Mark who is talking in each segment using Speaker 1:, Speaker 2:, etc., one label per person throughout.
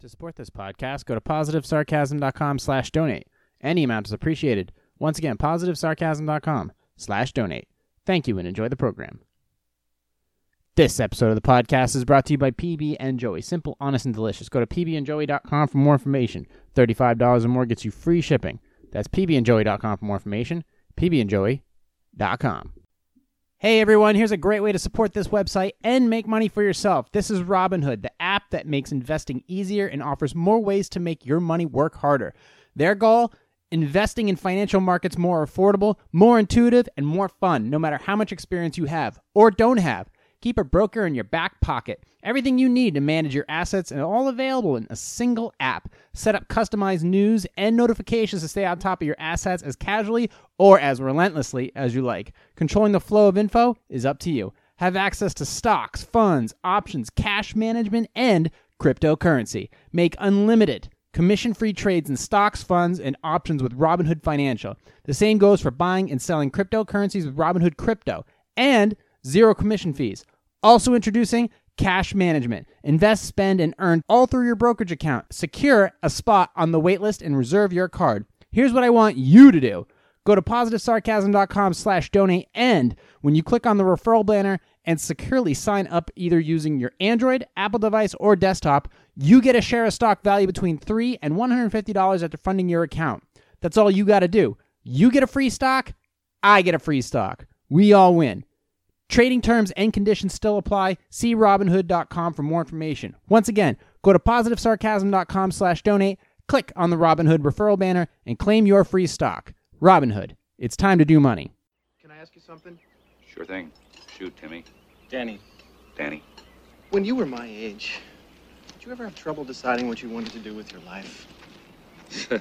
Speaker 1: To support this podcast, go to positivesarcasm.com slash donate. Any amount is appreciated. Once again, positivesarcasm.com slash donate. Thank you and enjoy the program. This episode of the podcast is brought to you by PB and Joey. Simple, honest, and delicious. Go to pbandjoey.com for more information. $35 or more gets you free shipping. That's pbandjoey.com for more information. pbandjoey.com. Hey everyone, here's a great way to support this website and make money for yourself. This is Robinhood, the app that makes investing easier and offers more ways to make your money work harder. Their goal? Investing in financial markets more affordable, more intuitive, and more fun, no matter how much experience you have or don't have. Keep a broker in your back pocket. Everything you need to manage your assets and all available in a single app. Set up customized news and notifications to stay on top of your assets as casually or as relentlessly as you like. Controlling the flow of info is up to you. Have access to stocks, funds, options, cash management, and cryptocurrency. Make unlimited commission free trades in stocks, funds, and options with Robinhood Financial. The same goes for buying and selling cryptocurrencies with Robinhood Crypto. And zero commission fees. Also introducing cash management. Invest, spend, and earn all through your brokerage account. Secure a spot on the waitlist and reserve your card. Here's what I want you to do. Go to positivesarcasm.com slash donate and when you click on the referral banner and securely sign up either using your Android, Apple device, or desktop, you get a share of stock value between 3 and $150 after funding your account. That's all you got to do. You get a free stock, I get a free stock. We all win. Trading terms and conditions still apply. See Robinhood.com for more information. Once again, go to positivesarcasm.com slash donate, click on the Robinhood referral banner, and claim your free stock. Robinhood, it's time to do money.
Speaker 2: Can I ask you something?
Speaker 3: Sure thing. Shoot, Timmy.
Speaker 2: Danny,
Speaker 3: Danny.
Speaker 2: when you were my age, did you ever have trouble deciding what you wanted to do with your life?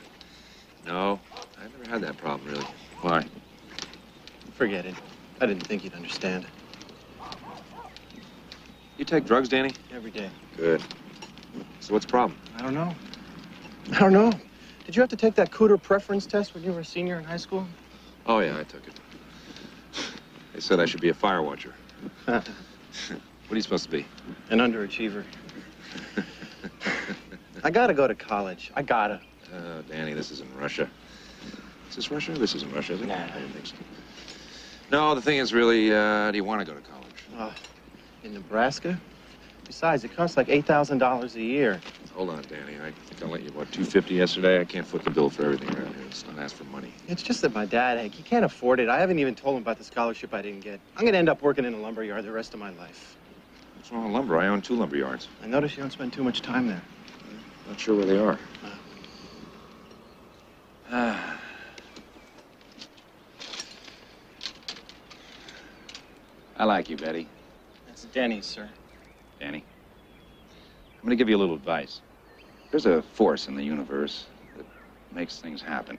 Speaker 3: No, I've never had that problem, really. Why?
Speaker 2: Forget it. I didn't think you'd understand.
Speaker 3: You take drugs, Danny?
Speaker 2: Every day.
Speaker 3: Good. So what's the problem?
Speaker 2: I don't know. I don't know. Did you have to take that Kuder preference test when you were a senior in high school?
Speaker 3: Oh, yeah, I took it. They said I should be a fire watcher. What are you supposed to be?
Speaker 2: An underachiever. I gotta go to college. I gotta.
Speaker 3: Uh, Danny, this isn't Russia. Is this Russia? This isn't Russia, is it?
Speaker 2: Nah.
Speaker 3: I didn't think so. No, the thing is really, uh, do you want to go to college?
Speaker 2: Uh, in Nebraska? Besides, it costs like $8,000 a year.
Speaker 3: Hold on, Danny. I think I lent you, what, 250 yesterday? I can't foot the bill for everything around here. Let's not ask for money.
Speaker 2: It's just that my dad, Hank, he can't afford it. I haven't even told him about the scholarship I didn't get. I'm gonna end up working in a lumber yard the rest of my life.
Speaker 3: What's wrong with lumber? I own two lumber yards.
Speaker 2: I notice you don't spend too much time there.
Speaker 3: Not sure where they are. I like you, Betty.
Speaker 2: Denny's, sir.
Speaker 3: Danny. I'm going to give you a little advice. There's a force in the universe that makes things happen.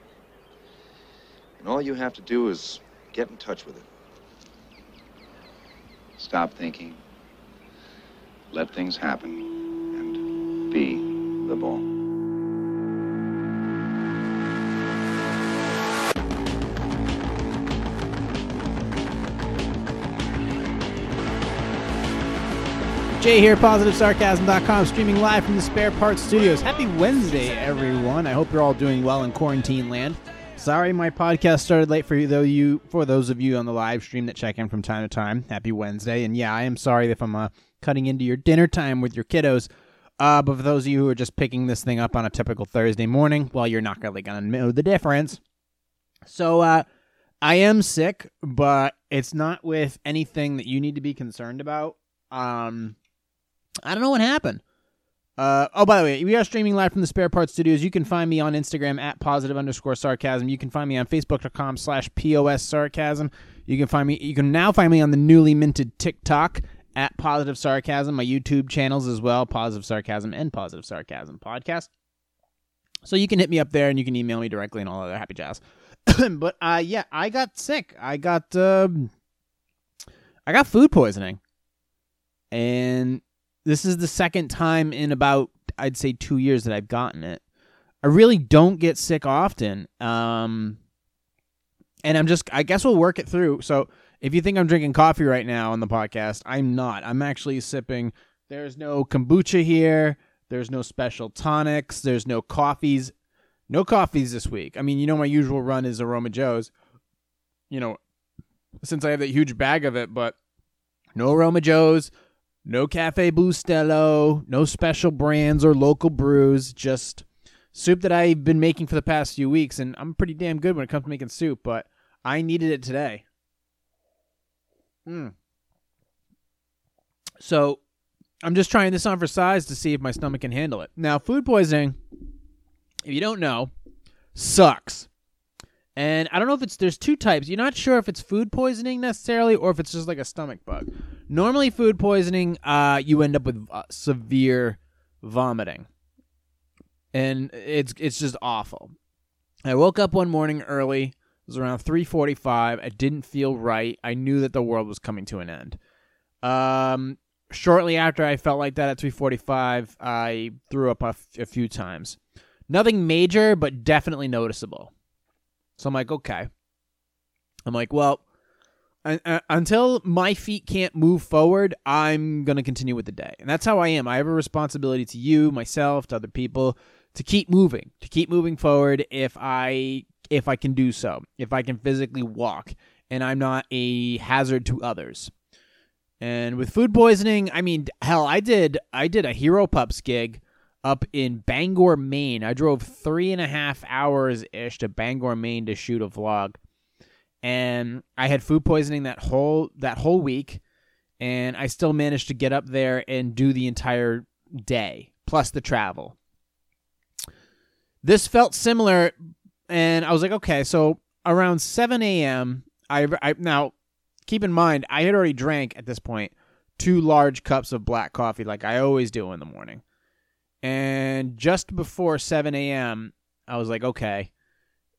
Speaker 3: And all you have to do is get in touch with it. Stop thinking. Let things happen. And be the ball.
Speaker 1: Jay here, PositiveSarcasm.com, streaming live from the Spare Parts Studios. Happy Wednesday, everyone. I hope you're all doing well in quarantine land. Sorry, my podcast started late for you, though. You, for those of you on the live stream that check in from time to time, happy Wednesday. And yeah, I am sorry if I'm uh, cutting into your dinner time with your kiddos. Uh, but for those of you who are just picking this thing up on a typical Thursday morning, well, you're not really gonna know the difference. So, uh, I am sick, but it's not with anything that you need to be concerned about. Um, I don't know what happened. Uh, oh, by the way, we are streaming live from the Spare Parts Studios. You can find me on Instagram at positive underscore sarcasm. You can find me on Facebook.com slash POS sarcasm. You can find me, you can now find me on the newly minted TikTok at positive sarcasm, my YouTube channels as well, positive sarcasm and positive sarcasm podcast. So you can hit me up there and you can email me directly and all other happy jazz. but uh, yeah, I got sick. I got um, I got food poisoning, and this is the second time in about I'd say two years that I've gotten it. I really don't get sick often. Um, and I'm just I guess we'll work it through. So if you think I'm drinking coffee right now on the podcast, I'm not. I'm actually sipping. There's no kombucha here. There's no special tonics. There's no coffees. No coffees this week. I mean, you know, my usual run is Aroma Joe's. You know, since I have that huge bag of it, but no Aroma Joe's, no Cafe Bustelo, no special brands or local brews, just soup that I've been making for the past few weeks. And I'm pretty damn good when it comes to making soup, but I needed it today. Hmm. So I'm just trying this on for size to see if my stomach can handle it. Now, food poisoning, if you don't know, sucks. And I don't know if it's there's two types. You're not sure if it's food poisoning necessarily or if it's just like a stomach bug. Normally, food poisoning, uh, you end up with uh, severe vomiting, and it's it's just awful. I woke up one morning early. It was around 3:45. I didn't feel right. I knew that the world was coming to an end. Um, shortly after I felt like that at 3:45, I threw up a, f- a few times. Nothing major, but definitely noticeable. So I'm like, okay. I'm like, well, Uh, until my feet can't move forward, I'm going to continue with the day. And that's how I am. I have a responsibility to you, myself, to other people to keep moving, to keep moving forward if I if I can do so. If I can physically walk and I'm not a hazard to others. And with food poisoning, I mean, hell, I did I did a Hero Pups gig up in Bangor, Maine. I drove three and a half hours ish to Bangor, Maine to shoot a vlog, and I had food poisoning that whole that whole week, and I still managed to get up there and do the entire day plus the travel. This felt similar, and I was like, okay, so around seven a.m. I, I now keep in mind I had already drank at this point two large cups of black coffee like I always do in the morning. And just before 7 a.m., I was like, okay,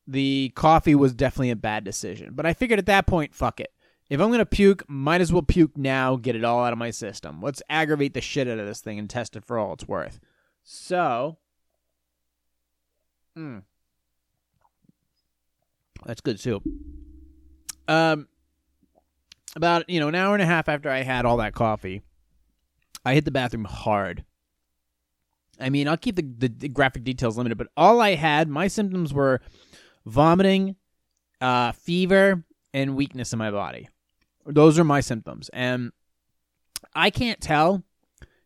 Speaker 1: the coffee was definitely a bad decision. But I figured at that point, fuck it. If I'm going to puke, might as well puke now, get it all out of my system. Let's aggravate the shit out of this thing and test it for all it's worth. So, mm, that's good soup. Um, about, you know, an hour and a half after I had all that coffee, I hit the bathroom hard I mean, I'll keep the, the, the, graphic details limited, but all I had, my symptoms were vomiting, uh, fever, and weakness in my body. Those are my symptoms. And I can't tell.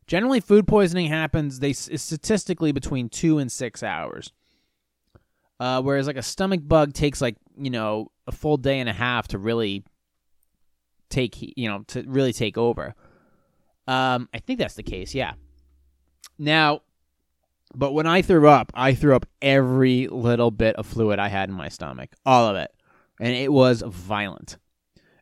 Speaker 1: Generally, food poisoning happens they statistically between two and six hours. Uh, whereas like a stomach bug takes like you know a full day and a half to really take you know to really take over. Um, I think that's the case. Yeah. Now, but when I threw up, I threw up every little bit of fluid I had in my stomach, all of it. And it was violent.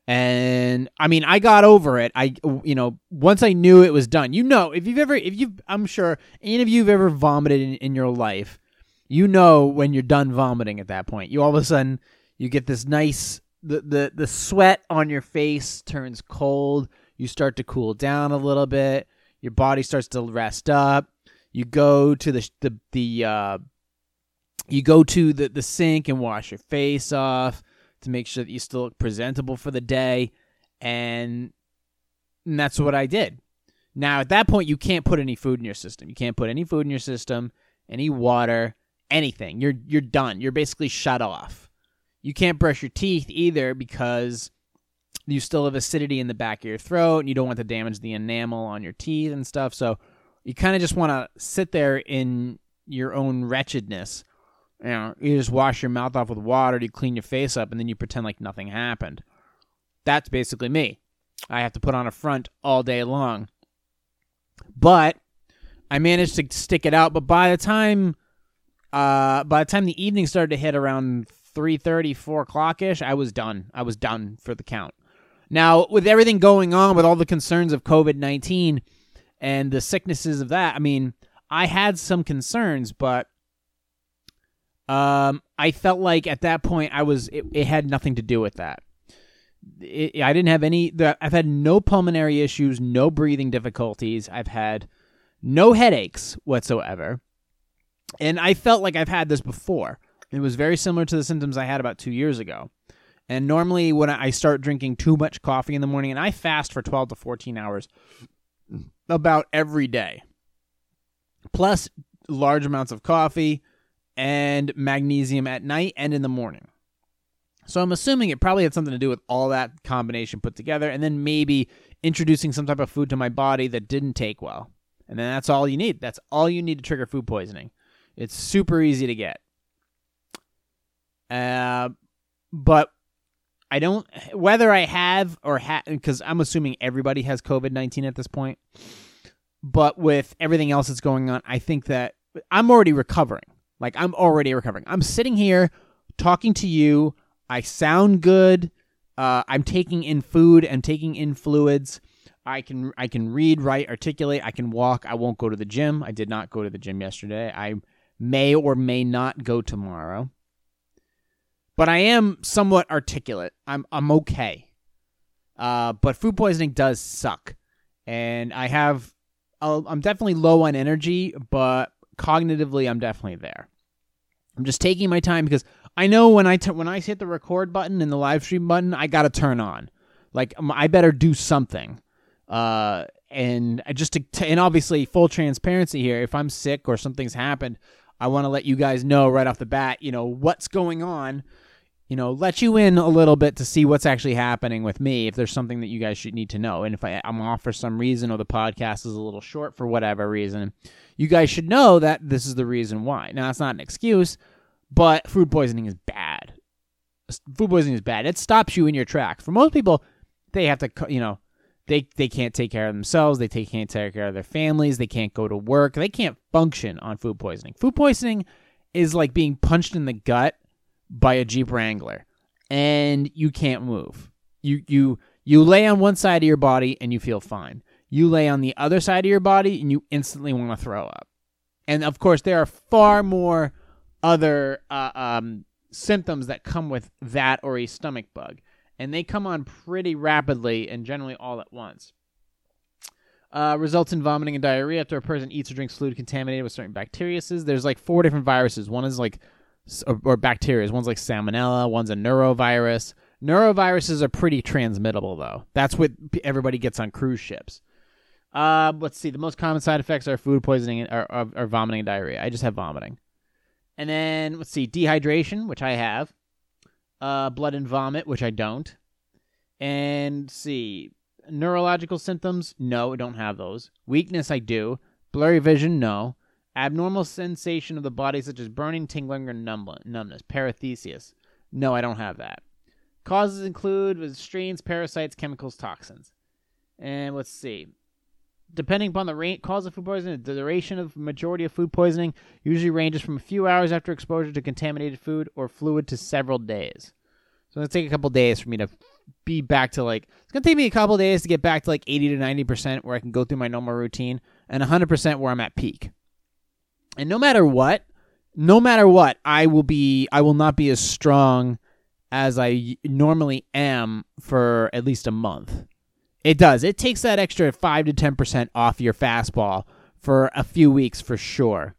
Speaker 1: And I mean, I got over it. I, you know, once I knew it was done, you know, if you've ever, if you've, I'm sure any of you have ever vomited in, in your life, you know when you're done vomiting at that point. You all of a sudden, you get this nice, the, the, the sweat on your face turns cold. You start to cool down a little bit. Your body starts to rest up you go to the the the uh, you go to the the sink and wash your face off to make sure that you still look presentable for the day, and, and that's what I did. Now at that point, you can't put any food in your system. You can't put any food in your system, any water, anything. You're you're done. You're basically shut off. You can't brush your teeth either because you still have acidity in the back of your throat and you don't want to damage the enamel on your teeth and stuff. So you kind of just want to sit there in your own wretchedness. You know, you just wash your mouth off with water, you clean your face up, and then you pretend like nothing happened. That's basically me. I have to put on a front all day long. But I managed to stick it out. But by the time, uh, by the time the evening started to hit around 3.30, 4 o'clock ish, I was done. I was done for the count. Now, with everything going on, with all the concerns of COVID 19, and the sicknesses of that. I mean, I had some concerns, but um, I felt like at that point I was it, it had nothing to do with that. It, I didn't have any. I've had no pulmonary issues, no breathing difficulties. I've had no headaches whatsoever, and I felt like I've had this before. It was very similar to the symptoms I had about two years ago. And normally, when I start drinking too much coffee in the morning, and I fast for 12 to 14 hours, about every day. plus large amounts of coffee and magnesium at night and in the morning. So I'm assuming it probably had something to do with all that combination put together, and then maybe introducing some type of food to my body that didn't take well. And then that's all you need. That's all you need to trigger food poisoning. It's super easy to get. Uh, but I don't, whether I have or have, because I'm assuming everybody has COVID 19 at this point. But with everything else that's going on, I think that I'm already recovering. Like, I'm already recovering. I'm sitting here talking to you. I sound good. Uh, I'm taking in food. I'm taking in fluids. I can I can read, write, articulate. I can walk. I won't go to the gym. I did not go to the gym yesterday. I may or may not go tomorrow. But I am somewhat articulate. I'm I'm okay. Uh, but food poisoning does suck, and I have I'm definitely low on energy, but cognitively I'm definitely there. I'm just taking my time because I know when I t- when I hit the record button and the live stream button, I got to turn on. Like um, I better do something. Uh, and just to and obviously full transparency here. If I'm sick or something's happened, I want to let you guys know right off the bat. You know what's going on. You know, let you in a little bit to see what's actually happening with me. If there's something that you guys should need to know, and if I, I'm off for some reason or the podcast is a little short for whatever reason, you guys should know that this is the reason why. Now, that's not an excuse, but food poisoning is bad. Food poisoning is bad. It stops you in your tracks. For most people, they have to, you know, they they can't take care of themselves. They take, can't take care of their families. They can't go to work. They can't function on food poisoning. Food poisoning is like being punched in the gut by a Jeep Wrangler, and you can't move. You you you lay on one side of your body and you feel fine. You lay on the other side of your body and you instantly want to throw up. And of course, there are far more other uh, um, symptoms that come with that or a stomach bug and they come on pretty rapidly and generally all at once. Uh, results in vomiting and diarrhea after a person eats or drinks fluid contaminated with certain bacteria. There's like four different viruses. One is like, or, bacteria. One's like salmonella. One's a norovirus. Noroviruses are pretty transmittable though. That's what everybody gets on cruise ships. Uh, let's see. The most common side effects are food poisoning or, or, or vomiting and diarrhea. I just have vomiting. And then let's see, dehydration, which I have uh, blood and vomit, which I don't. And see, neurological symptoms, no, I don't have those. Weakness, I do. Blurry vision, no. Abnormal sensation of the body, such as burning, tingling, or numbness. Paresthesias, no, I don't have that. Causes include strains, parasites, chemicals, toxins. And let's see. Depending upon the cause of food poisoning, the duration of majority of food poisoning usually ranges from a few hours after exposure to contaminated food or fluid to several days. So it's gonna take a couple days for me to be back to like. It's gonna take me a couple days to get back to like eighty to ninety percent where I can go through my normal routine, and hundred percent where I'm at peak. And no matter what, no matter what, I will be. I will not be as strong as I normally am for at least a month. It does. It takes that extra five to ten percent off your fastball for a few weeks for sure.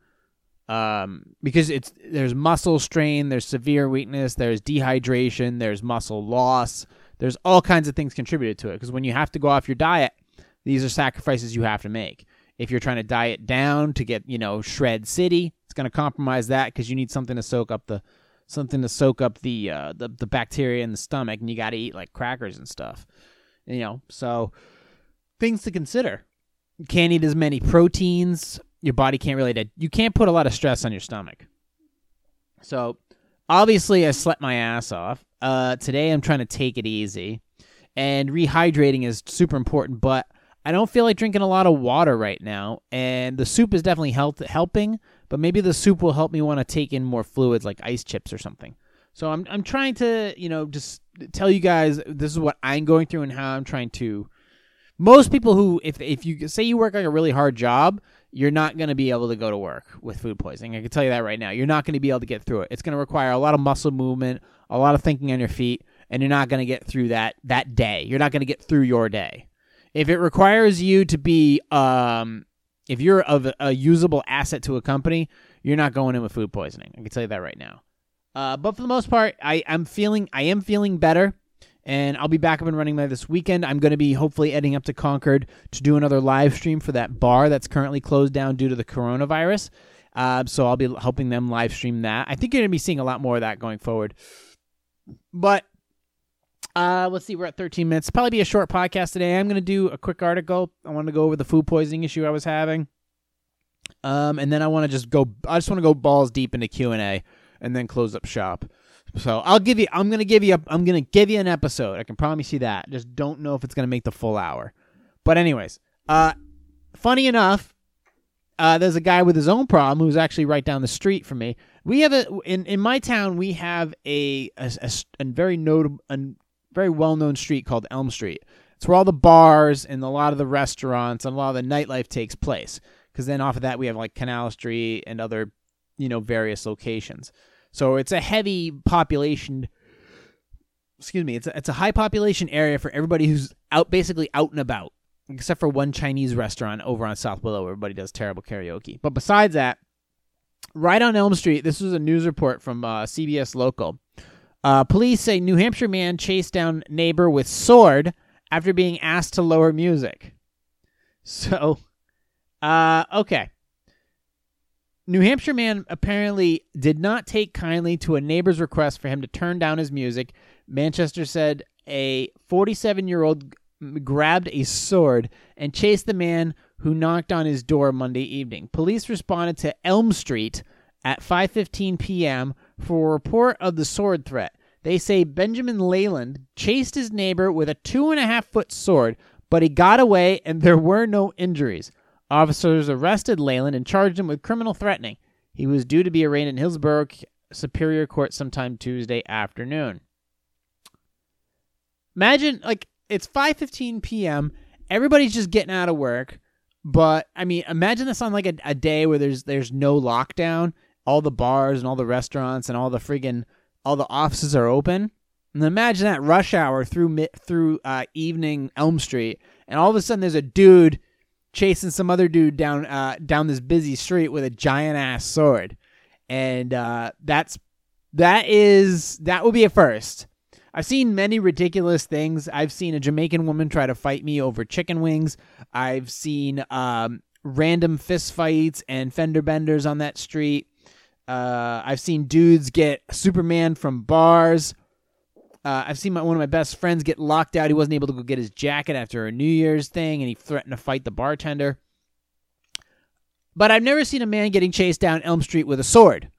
Speaker 1: Um, because it's there's muscle strain, there's severe weakness, there's dehydration, there's muscle loss, there's all kinds of things contributed to it. Because when you have to go off your diet, these are sacrifices you have to make. If you're trying to diet down to get you know shred city, it's going to compromise that because you need something to soak up the something to soak up the uh, the the bacteria in the stomach, and you got to eat like crackers and stuff. You know, so things to consider. You can't eat as many proteins. Your body can't really. You can't put a lot of stress on your stomach. So obviously, I slept my ass off. Uh, today, I'm trying to take it easy, and rehydrating is super important. But I don't feel like drinking a lot of water right now, and the soup is definitely help- helping. But maybe the soup will help me want to take in more fluids, like ice chips or something. So I'm I'm trying to you know just tell you guys this is what I'm going through and how I'm trying to. Most people who if if you say you work like a really hard job, you're not going to be able to go to work with food poisoning. I can tell you that right now. You're not going to be able to get through it. It's going to require a lot of muscle movement, a lot of thinking on your feet, and you're not going to get through that that day. You're not going to get through your day. If it requires you to be um if you're of a usable asset to a company, you're not going in with food poisoning. I can tell you that right now. Uh, but for the most part, I am feeling I am feeling better, and I'll be back up and running by this weekend. I'm going to be hopefully heading up to Concord to do another live stream for that bar that's currently closed down due to the coronavirus. Uh, so I'll be helping them live stream that. I think you're going to be seeing a lot more of that going forward. But uh, let's see, we're at 13 minutes. Probably be a short podcast today. I'm going to do a quick article. I want to go over the food poisoning issue I was having. Um, and then I want to just go. I just want to go balls deep into Q and A, and then close up shop. So I'll give you. I'm gonna give you. A, I'm gonna give you an episode. I can promise you that. Just don't know if it's gonna make the full hour. But anyways, uh, funny enough, uh, there's a guy with his own problem who's actually right down the street from me. We have a in in my town. We have a a, a, a very notable, very well known street called Elm Street. It's where all the bars and a lot of the restaurants and a lot of the nightlife takes place. Because then off of that we have like Canal Street and other, you know, various locations. So it's a heavy population. Excuse me. It's a, it's a high population area for everybody who's out, basically out and about, except for one Chinese restaurant over on South Willow where everybody does terrible karaoke. But besides that, right on Elm Street, this was a news report from uh, CBS Local. Uh, police say New Hampshire man chased down neighbor with sword after being asked to lower music. So, uh, okay. New Hampshire man apparently did not take kindly to a neighbor's request for him to turn down his music. Manchester said a 47 year old grabbed a sword and chased the man who knocked on his door Monday evening. Police responded to Elm Street at 5:15 p.m. for a report of the sword threat. They say Benjamin Leyland chased his neighbor with a two and a half foot sword, but he got away and there were no injuries. Officers arrested Leyland and charged him with criminal threatening. He was due to be arraigned in Hillsborough Superior Court sometime Tuesday afternoon. Imagine like it's 5:15 p.m. Everybody's just getting out of work, but I mean, imagine this on like a, a day where there's there's no lockdown. All the bars and all the restaurants and all the friggin' all the offices are open. And imagine that rush hour through through uh, evening Elm Street, and all of a sudden there's a dude chasing some other dude down uh, down this busy street with a giant ass sword, and uh, that's that is that would be a first. I've seen many ridiculous things. I've seen a Jamaican woman try to fight me over chicken wings. I've seen um, random fist fights and fender benders on that street. Uh, I've seen dudes get Superman from bars. Uh, I've seen my, one of my best friends get locked out. He wasn't able to go get his jacket after a New Year's thing, and he threatened to fight the bartender. But I've never seen a man getting chased down Elm Street with a sword.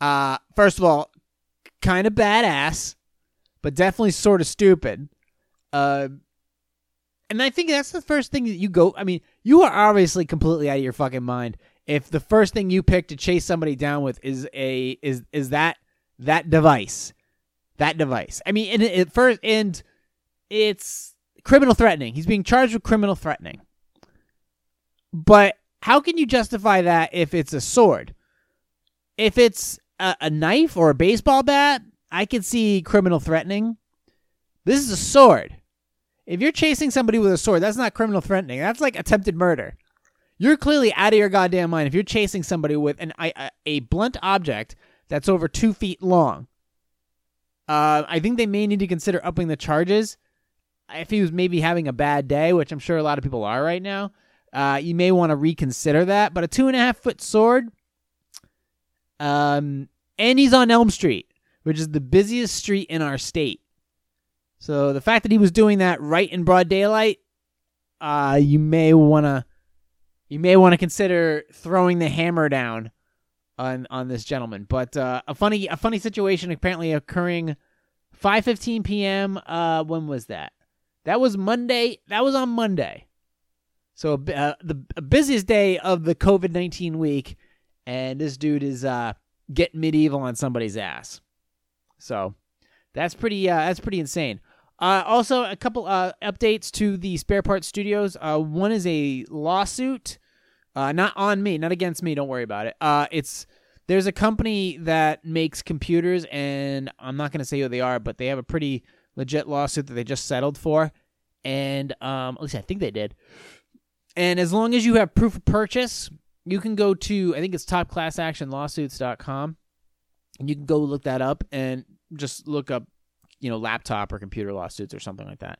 Speaker 1: Uh, first of all, kind of badass, but definitely sort of stupid. Uh, and I think that's the first thing that you go. I mean, you are obviously completely out of your fucking mind if the first thing you pick to chase somebody down with is a is is that that device, that device. I mean, and it, first and it's criminal threatening. He's being charged with criminal threatening. But how can you justify that if it's a sword? If it's a, a knife or a baseball bat, I can see criminal threatening. This is a sword. If you're chasing somebody with a sword, that's not criminal threatening. That's like attempted murder. You're clearly out of your goddamn mind if you're chasing somebody with an a, a blunt object that's over two feet long. Uh, I think they may need to consider upping the charges. If he was maybe having a bad day, which I'm sure a lot of people are right now, uh, you may want to reconsider that. But a two and a half foot sword, um, and he's on Elm Street, which is the busiest street in our state. So the fact that he was doing that right in broad daylight, uh, you may want to you may want to consider throwing the hammer down on on this gentleman. But uh, a funny a funny situation apparently occurring 5:15 p.m. Uh, when was that? That was Monday. That was on Monday. So uh, the busiest day of the COVID 19 week, and this dude is uh, getting medieval on somebody's ass. So that's pretty uh, that's pretty insane. Uh, also, a couple uh, updates to the Spare Parts Studios. Uh, one is a lawsuit, uh, not on me, not against me. Don't worry about it. Uh, it's there's a company that makes computers, and I'm not going to say who they are, but they have a pretty legit lawsuit that they just settled for, and um, at least I think they did. And as long as you have proof of purchase, you can go to I think it's topclassactionlawsuits.com, and you can go look that up and just look up you know, laptop or computer lawsuits or something like that.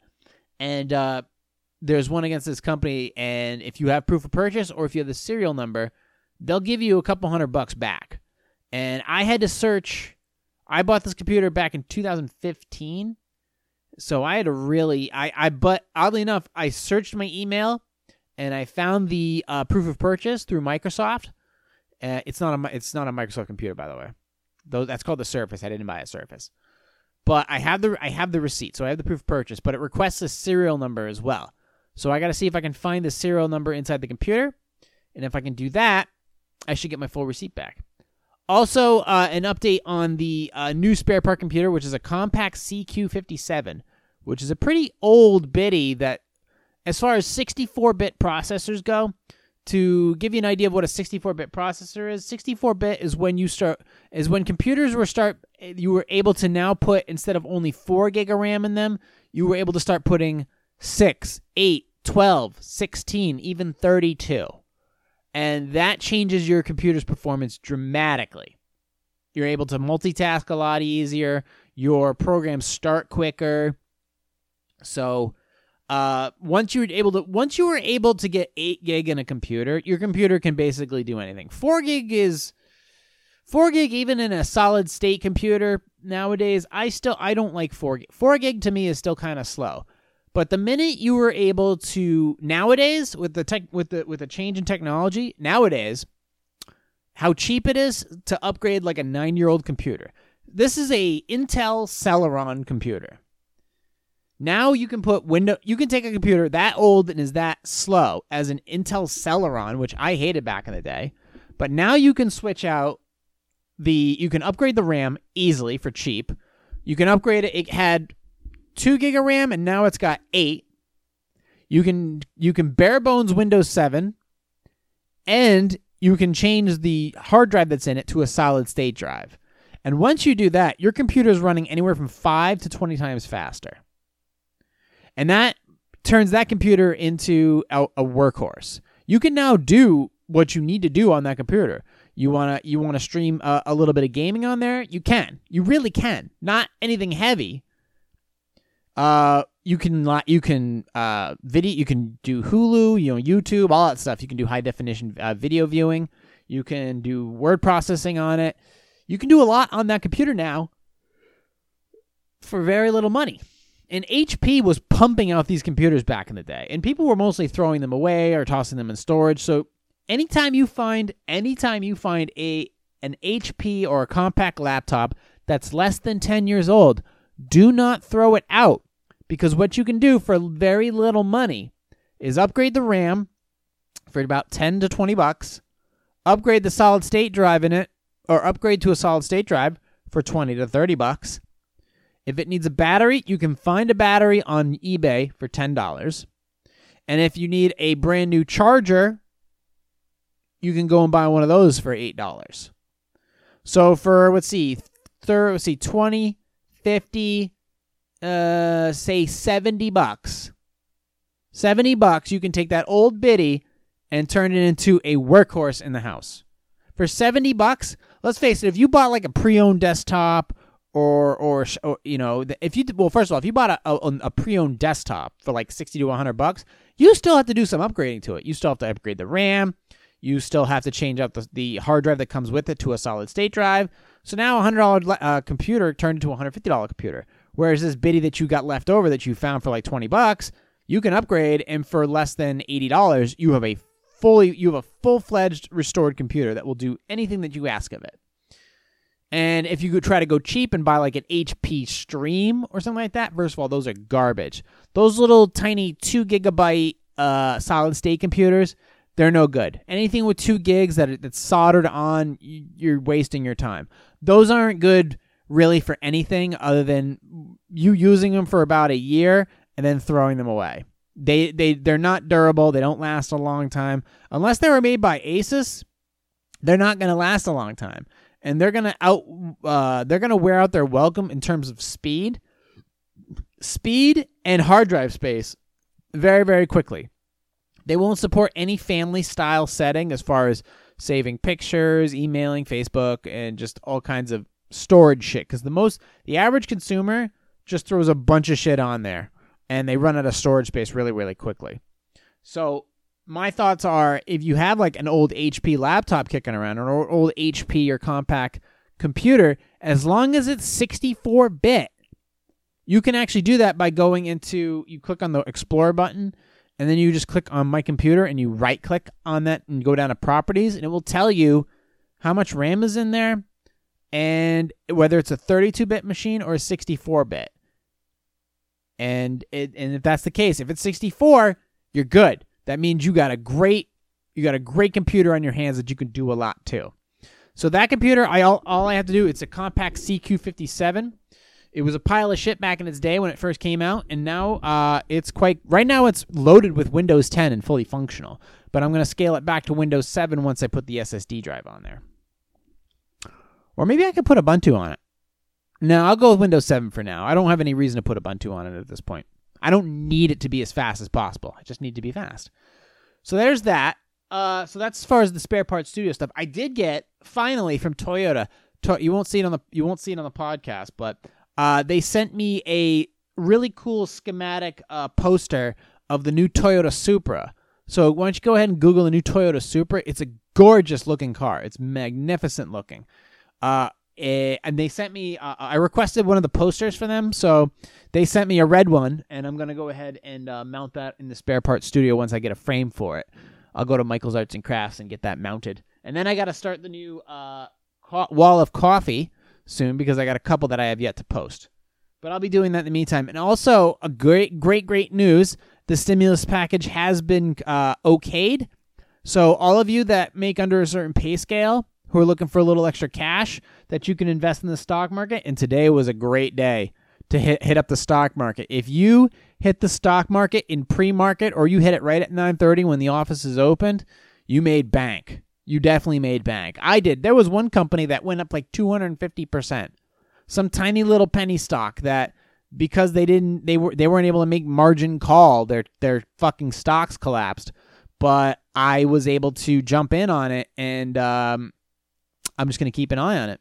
Speaker 1: And uh, there's one against this company, and if you have proof of purchase or if you have the serial number, they'll give you a couple hundred bucks back. And I had to search. I bought this computer back in 2015, so I had to really. I I but oddly enough, I searched my email, and I found the uh, proof of purchase through Microsoft. Uh, it's not a it's not a Microsoft computer, by the way. Though that's called the Surface. I didn't buy a Surface, but I have the I have the receipt, so I have the proof of purchase. But it requests a serial number as well. So I got to see if I can find the serial number inside the computer, and if I can do that, I should get my full receipt back. Also, uh, an update on the uh, new spare part computer, which is a Compaq CQ57, which is a pretty old biddy that, as far as 64 bit processors go, to give you an idea of what a 64-bit processor is 64-bit is when you start is when computers were start you were able to now put instead of only 4 gig of ram in them you were able to start putting 6 8 12 16 even 32 and that changes your computer's performance dramatically. You're able to multitask a lot easier. Your programs start quicker. So uh, once you were able to once you were able to get eight gig in a computer, your computer can basically do anything. Four gig is four gig even in a solid state computer nowadays. I still I don't like four gig. Four gig to me is still kind of slow. But the minute you were able to nowadays with the tech with the with the change in technology nowadays, how cheap it is to upgrade like a nine year old computer. This is a Intel Celeron computer. Now you can put window you can take a computer that old and is that slow as an Intel Celeron, which I hated back in the day, but now you can switch out the you can upgrade the RAM easily for cheap. You can upgrade it. It had two gig of RAM and now it's got eight. You can you can bare bones Windows 7 and you can change the hard drive that's in it to a solid state drive. And once you do that, your computer is running anywhere from 5 to 20 times faster and that turns that computer into a, a workhorse. You can now do what you need to do on that computer. You wanna you wanna stream a, a, little bit of gaming on there? You can. You really can. Not anything heavy. Uh, you can you can uh video you can do Hulu, you know YouTube, all that stuff. You can do high definition uh, video viewing. You can do word processing on it. You can do a lot on that computer now for very little money. And HP was pumping out these computers back in the day, and people were mostly throwing them away or tossing them in storage. So anytime you find anytime you find a an HP or a Compaq laptop that's less than 10 years old, do not throw it out because what you can do for very little money is upgrade the RAM for about 10 to 20 bucks, upgrade the solid state drive in it or upgrade to a solid state drive for 20 to 30 bucks if it needs a battery, you can find a battery on eBay for $10. And if you need a brand new charger, you can go and buy one of those for $8. So for let's see, third let's see 20, 50 uh say 70 bucks. 70 bucks you can take that old biddy and turn it into a workhorse in the house. For 70 bucks, let's face it, if you bought like a pre-owned desktop or, or or you know if you well first of all if you bought a, a, a, pre-owned desktop for like 60 to 100 bucks you still have to do some upgrading to it you still have to upgrade the ram you still have to change out the, the hard drive that comes with it to a solid state drive. So now a $100 uh, computer turned into a $150 computer. Whereas this biddy that you got left over that you found for like 20 bucks you can upgrade and for less than $80 you have a fully you have a full-fledged restored computer that will do anything that you ask of it. And if you could try to go cheap and buy like an HP Stream or something like that, first of all, those are garbage. Those little tiny two gigabyte uh, solid state computers, they're no good. Anything with two gigs that that's soldered on, you're wasting your time. Those aren't good really for anything other than you using them for about a year and then throwing them away. They they they're not durable. They don't last a long time unless they were made by Asus. They're not going to last a long time and they're gonna out uh, they're gonna wear out their welcome in terms of speed, speed and hard drive space, very very quickly. They won't support any family style setting as far as saving pictures, emailing, Facebook, and just all kinds of storage shit. Because the most the average consumer just throws a bunch of shit on there and they run out of storage space really, really quickly. So my thoughts are if you have like an old HP laptop kicking around or an old HP or Compaq computer, as long as it's 64 bit, you can actually do that by going into you click on the Explorer button and then you just click on my computer and you right click on that and go down to properties and it will tell you how much RAM is in there and whether it's a 32 bit machine or a 64 bit. And it, and if that's the case, if it's 64, you're good. That means you got a great you got a great computer on your hands that you can do a lot too. So that computer, I all, all I have to do it's a Compaq CQ57. It was a pile of shit back in its day when it first came out, and now uh, it's quite right now it's loaded with Windows 10 and fully functional. But I'm going to scale it back to Windows 7 once I put the SSD drive on there. Or maybe I could put Ubuntu on it. No, I'll go with Windows 7 for now. I don't have any reason to put Ubuntu on it at this point. I don't need it to be as fast as possible. I just need to be fast. So there's that. Uh, so that's as far as the spare parts studio stuff. I did get finally from Toyota. To- you won't see it on the you won't see it on the podcast, but uh, they sent me a really cool schematic uh, poster of the new Toyota Supra. So why don't you go ahead and Google the new Toyota Supra? It's a gorgeous looking car. It's magnificent looking. Uh, eh, and they sent me. Uh, I requested one of the posters for them, so they sent me a red one, and I'm gonna go ahead and uh, mount that in the spare parts studio once I get a frame for it. I'll go to Michael's Arts and Crafts and get that mounted, and then I got to start the new uh, co- wall of coffee soon because I got a couple that I have yet to post. But I'll be doing that in the meantime, and also a great, great, great news: the stimulus package has been uh, okayed. So all of you that make under a certain pay scale who are looking for a little extra cash that you can invest in the stock market. And today was a great day to hit hit up the stock market. If you hit the stock market in pre-market or you hit it right at 9:30 when the office is opened, you made bank. You definitely made bank. I did. There was one company that went up like 250%. Some tiny little penny stock that because they didn't they were they weren't able to make margin call, their their fucking stocks collapsed. But I was able to jump in on it and um, I'm just going to keep an eye on it.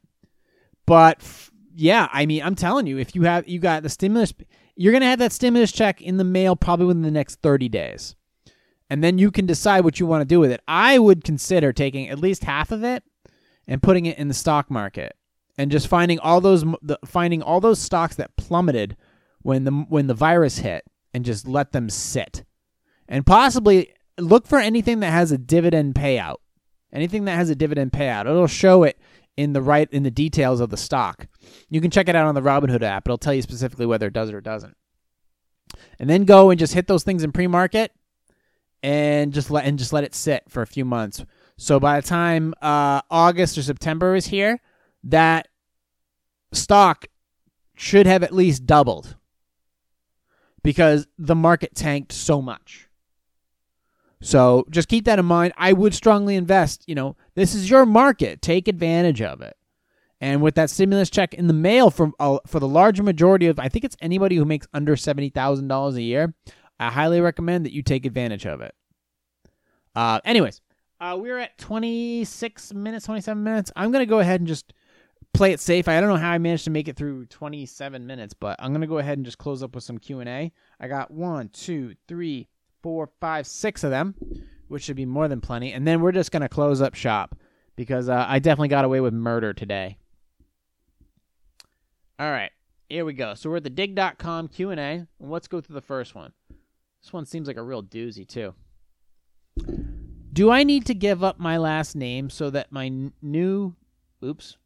Speaker 1: But f- yeah, I mean, I'm telling you, if you have you got the stimulus, you're going to have that stimulus check in the mail probably within the next 30 days. And then you can decide what you want to do with it. I would consider taking at least half of it and putting it in the stock market and just finding all those the, finding all those stocks that plummeted when the when the virus hit and just let them sit. And possibly look for anything that has a dividend payout. Anything that has a dividend payout, it'll show it in the right in the details of the stock. You can check it out on the Robinhood app. It'll tell you specifically whether it does it or doesn't. And then go and just hit those things in pre-market and just let and just let it sit for a few months. So by the time uh, August or September is here, that stock should have at least doubled because the market tanked so much. So just keep that in mind. I would strongly invest. You know, this is your market. Take advantage of it. And with that stimulus check in the mail from uh, for the larger majority of, I think it's anybody who makes under seventy thousand dollars a year, I highly recommend that you take advantage of it. Uh, anyways, uh, we're at twenty six minutes, twenty seven minutes. I'm gonna go ahead and just play it safe. I don't know how I managed to make it through twenty seven minutes, but I'm gonna go ahead and just close up with some Q and A. I got one, two, three, four, five, six of them, which should be more than plenty. And then we're just gonna close up shop because uh, I definitely got away with murder today. All right, here we go. So we're at the dig.com Q&A, and let's go through the first one. This one seems like a real doozy, too. Do I need to give up my last name so that my n- new oops.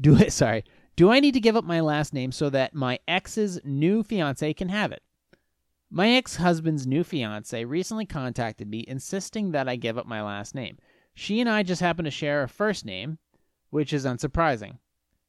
Speaker 1: Do it sorry. Do I need to give up my last name so that my ex's new fiance can have it? My ex-husband's new fiance recently contacted me insisting that I give up my last name. She and I just happen to share a first name, which is unsurprising.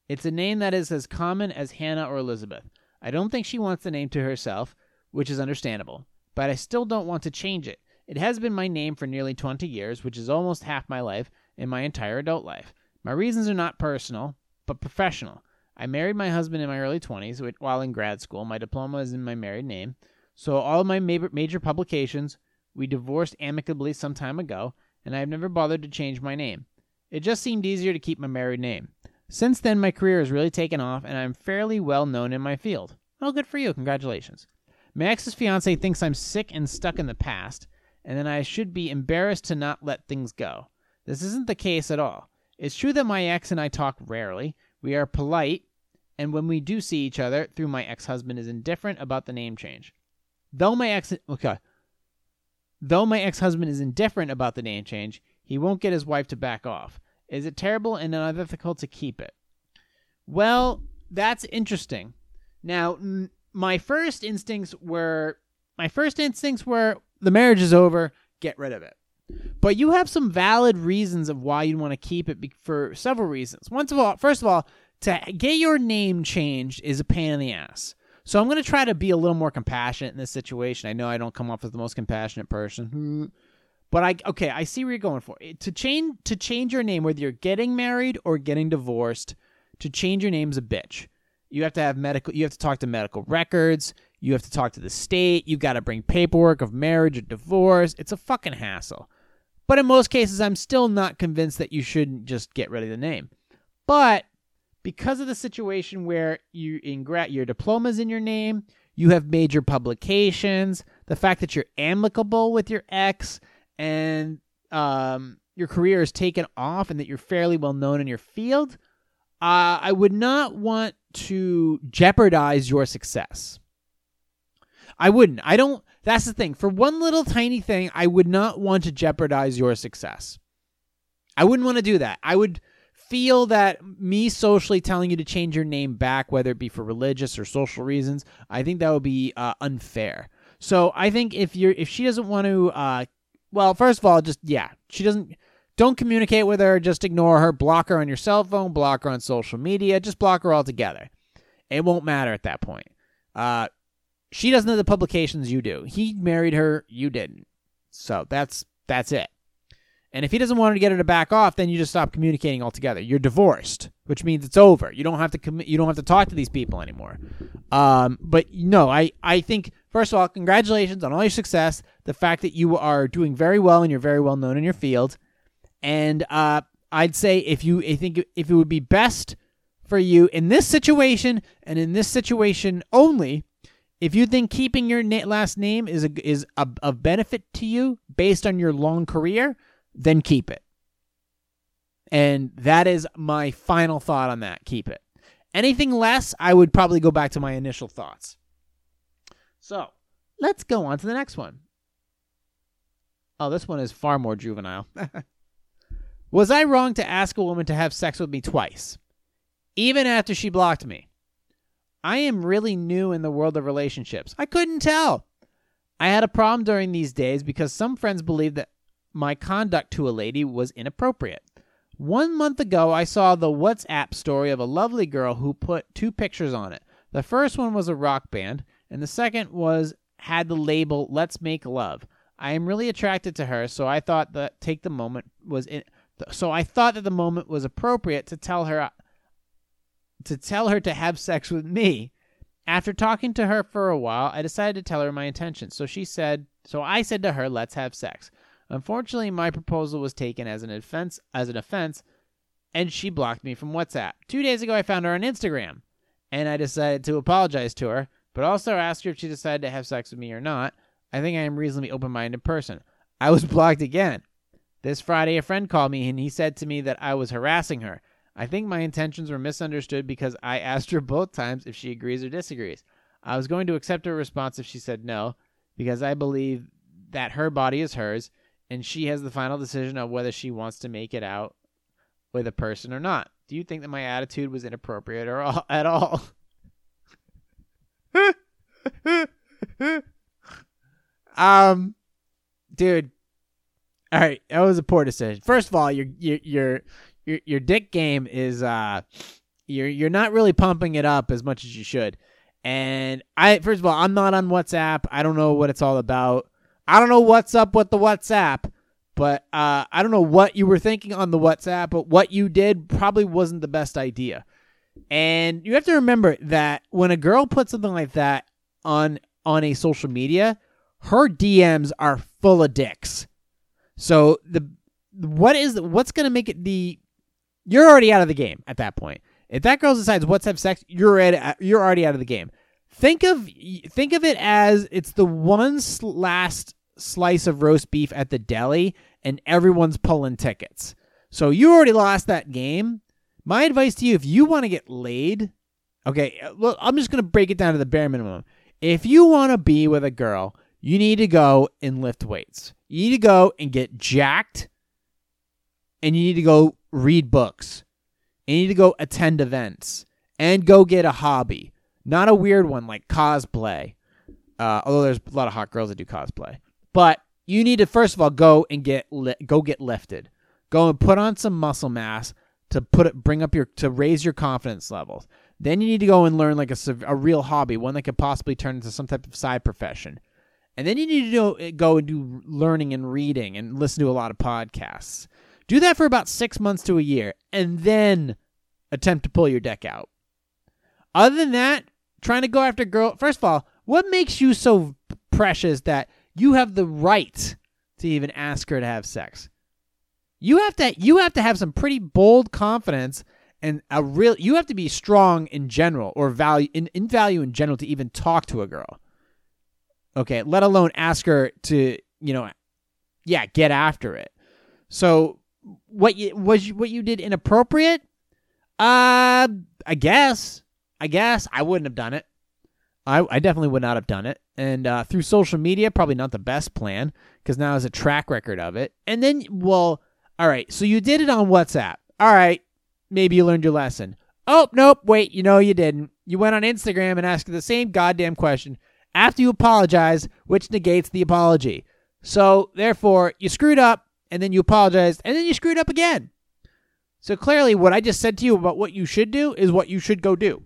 Speaker 1: It's a name that is as common as Hannah or Elizabeth. I don't think she wants the name to herself, which is understandable, but I still don't want to change it. It has been my name for nearly 20 years, which is almost half my life and my entire adult life. My reasons are not personal, but professional. I married my husband in my early 20s while in grad school. My diploma is in my married name. So all of my major publications, we divorced amicably some time ago, and I have never bothered to change my name. It just seemed easier to keep my married name. Since then, my career has really taken off, and I'm fairly well known in my field. Oh, good for you. Congratulations. My ex's fiance thinks I'm sick and stuck in the past, and then I should be embarrassed to not let things go. This isn't the case at all. It's true that my ex and I talk rarely. We are polite, and when we do see each other, through my ex husband is indifferent about the name change. Though my ex okay. Though my ex husband is indifferent about the name change, he won't get his wife to back off. Is it terrible and unethical to keep it? Well, that's interesting. Now, my first instincts were my first instincts were the marriage is over, get rid of it. But you have some valid reasons of why you'd want to keep it be- for several reasons. Once of all, first of all, to get your name changed is a pain in the ass. So I'm going to try to be a little more compassionate in this situation. I know I don't come off as the most compassionate person, hmm, but I okay, I see where you're going for. To change to change your name, whether you're getting married or getting divorced, to change your name's a bitch. You have to have medical. You have to talk to medical records. You have to talk to the state. you've got to bring paperwork of marriage or divorce. It's a fucking hassle. But in most cases, I'm still not convinced that you shouldn't just get rid of the name. But because of the situation where you in gra- your diploma's in your name, you have major publications, the fact that you're amicable with your ex, and um, your career is taken off, and that you're fairly well known in your field, uh, I would not want to jeopardize your success. I wouldn't. I don't. That's the thing. For one little tiny thing, I would not want to jeopardize your success. I wouldn't want to do that. I would feel that me socially telling you to change your name back, whether it be for religious or social reasons, I think that would be uh, unfair. So I think if you're if she doesn't want to, uh, well, first of all, just yeah, she doesn't. Don't communicate with her. Just ignore her. Block her on your cell phone. Block her on social media. Just block her altogether. It won't matter at that point. Uh, she doesn't have the publications you do. He married her. You didn't. So that's that's it. And if he doesn't want to get her to back off, then you just stop communicating altogether. You're divorced, which means it's over. You don't have to commit. You don't have to talk to these people anymore. Um, but no, I I think first of all, congratulations on all your success. The fact that you are doing very well and you're very well known in your field. And uh, I'd say if you, I think if it would be best for you in this situation and in this situation only, if you think keeping your na- last name is a, is a, benefit to you based on your long career, then keep it. And that is my final thought on that. Keep it. Anything less, I would probably go back to my initial thoughts. So let's go on to the next one. Oh, this one is far more juvenile. Was I wrong to ask a woman to have sex with me twice, even after she blocked me? I am really new in the world of relationships. I couldn't tell. I had a problem during these days because some friends believed that my conduct to a lady was inappropriate. One month ago, I saw the WhatsApp story of a lovely girl who put two pictures on it. The first one was a rock band, and the second was had the label "Let's Make Love." I am really attracted to her, so I thought that take the moment was in, so I thought that the moment was appropriate to tell her to tell her to have sex with me. After talking to her for a while, I decided to tell her my intentions. So she said, so I said to her, "Let's have sex." Unfortunately, my proposal was taken as an offense as an offense, and she blocked me from WhatsApp. 2 days ago I found her on Instagram, and I decided to apologize to her, but also ask her if she decided to have sex with me or not. I think I am reasonably open-minded person. I was blocked again. This Friday, a friend called me and he said to me that I was harassing her. I think my intentions were misunderstood because I asked her both times if she agrees or disagrees. I was going to accept her response if she said no, because I believe that her body is hers and she has the final decision of whether she wants to make it out with a person or not. Do you think that my attitude was inappropriate or all, at all? um, dude. All right, that was a poor decision. First of all, your your your your your dick game is uh, you're you're not really pumping it up as much as you should. And I first of all, I'm not on WhatsApp. I don't know what it's all about. I don't know what's up with the WhatsApp, but uh, I don't know what you were thinking on the WhatsApp, but what you did probably wasn't the best idea. And you have to remember that when a girl puts something like that on on a social media, her DMs are full of dicks. So the what is what's going to make it the you're already out of the game at that point. If that girl decides what's have sex, you're at, you're already out of the game. think of think of it as it's the one last slice of roast beef at the deli and everyone's pulling tickets. So you already lost that game. My advice to you if you want to get laid, okay, look, I'm just going to break it down to the bare minimum. If you want to be with a girl, you need to go and lift weights. You need to go and get jacked and you need to go read books. And you need to go attend events and go get a hobby. Not a weird one like cosplay. Uh, although there's a lot of hot girls that do cosplay. But you need to first of all go and get li- go get lifted. Go and put on some muscle mass to put it bring up your to raise your confidence levels. Then you need to go and learn like a, a real hobby, one that could possibly turn into some type of side profession. And then you need to do, eh, go and do learning and reading and listen to a lot of podcasts. Do that for about six months to a year, and then attempt to pull your deck out. Other than that, trying to go after girl. First of all, what makes you so precious that you have the right to even ask her to have sex? You have to you have to have some pretty bold confidence and a real you have to be strong in general or value in, in value in general to even talk to a girl. Okay, let alone ask her to, you know, yeah, get after it. So what you was what you did inappropriate? Uh I guess. I guess I wouldn't have done it. I, I definitely would not have done it. And uh, through social media, probably not the best plan because now there's a track record of it. And then, well, all right, so you did it on WhatsApp. All right, maybe you learned your lesson. Oh, nope, wait, you know you didn't. You went on Instagram and asked the same goddamn question after you apologize, which negates the apology. So, therefore, you screwed up and then you apologized and then you screwed up again. So, clearly, what I just said to you about what you should do is what you should go do.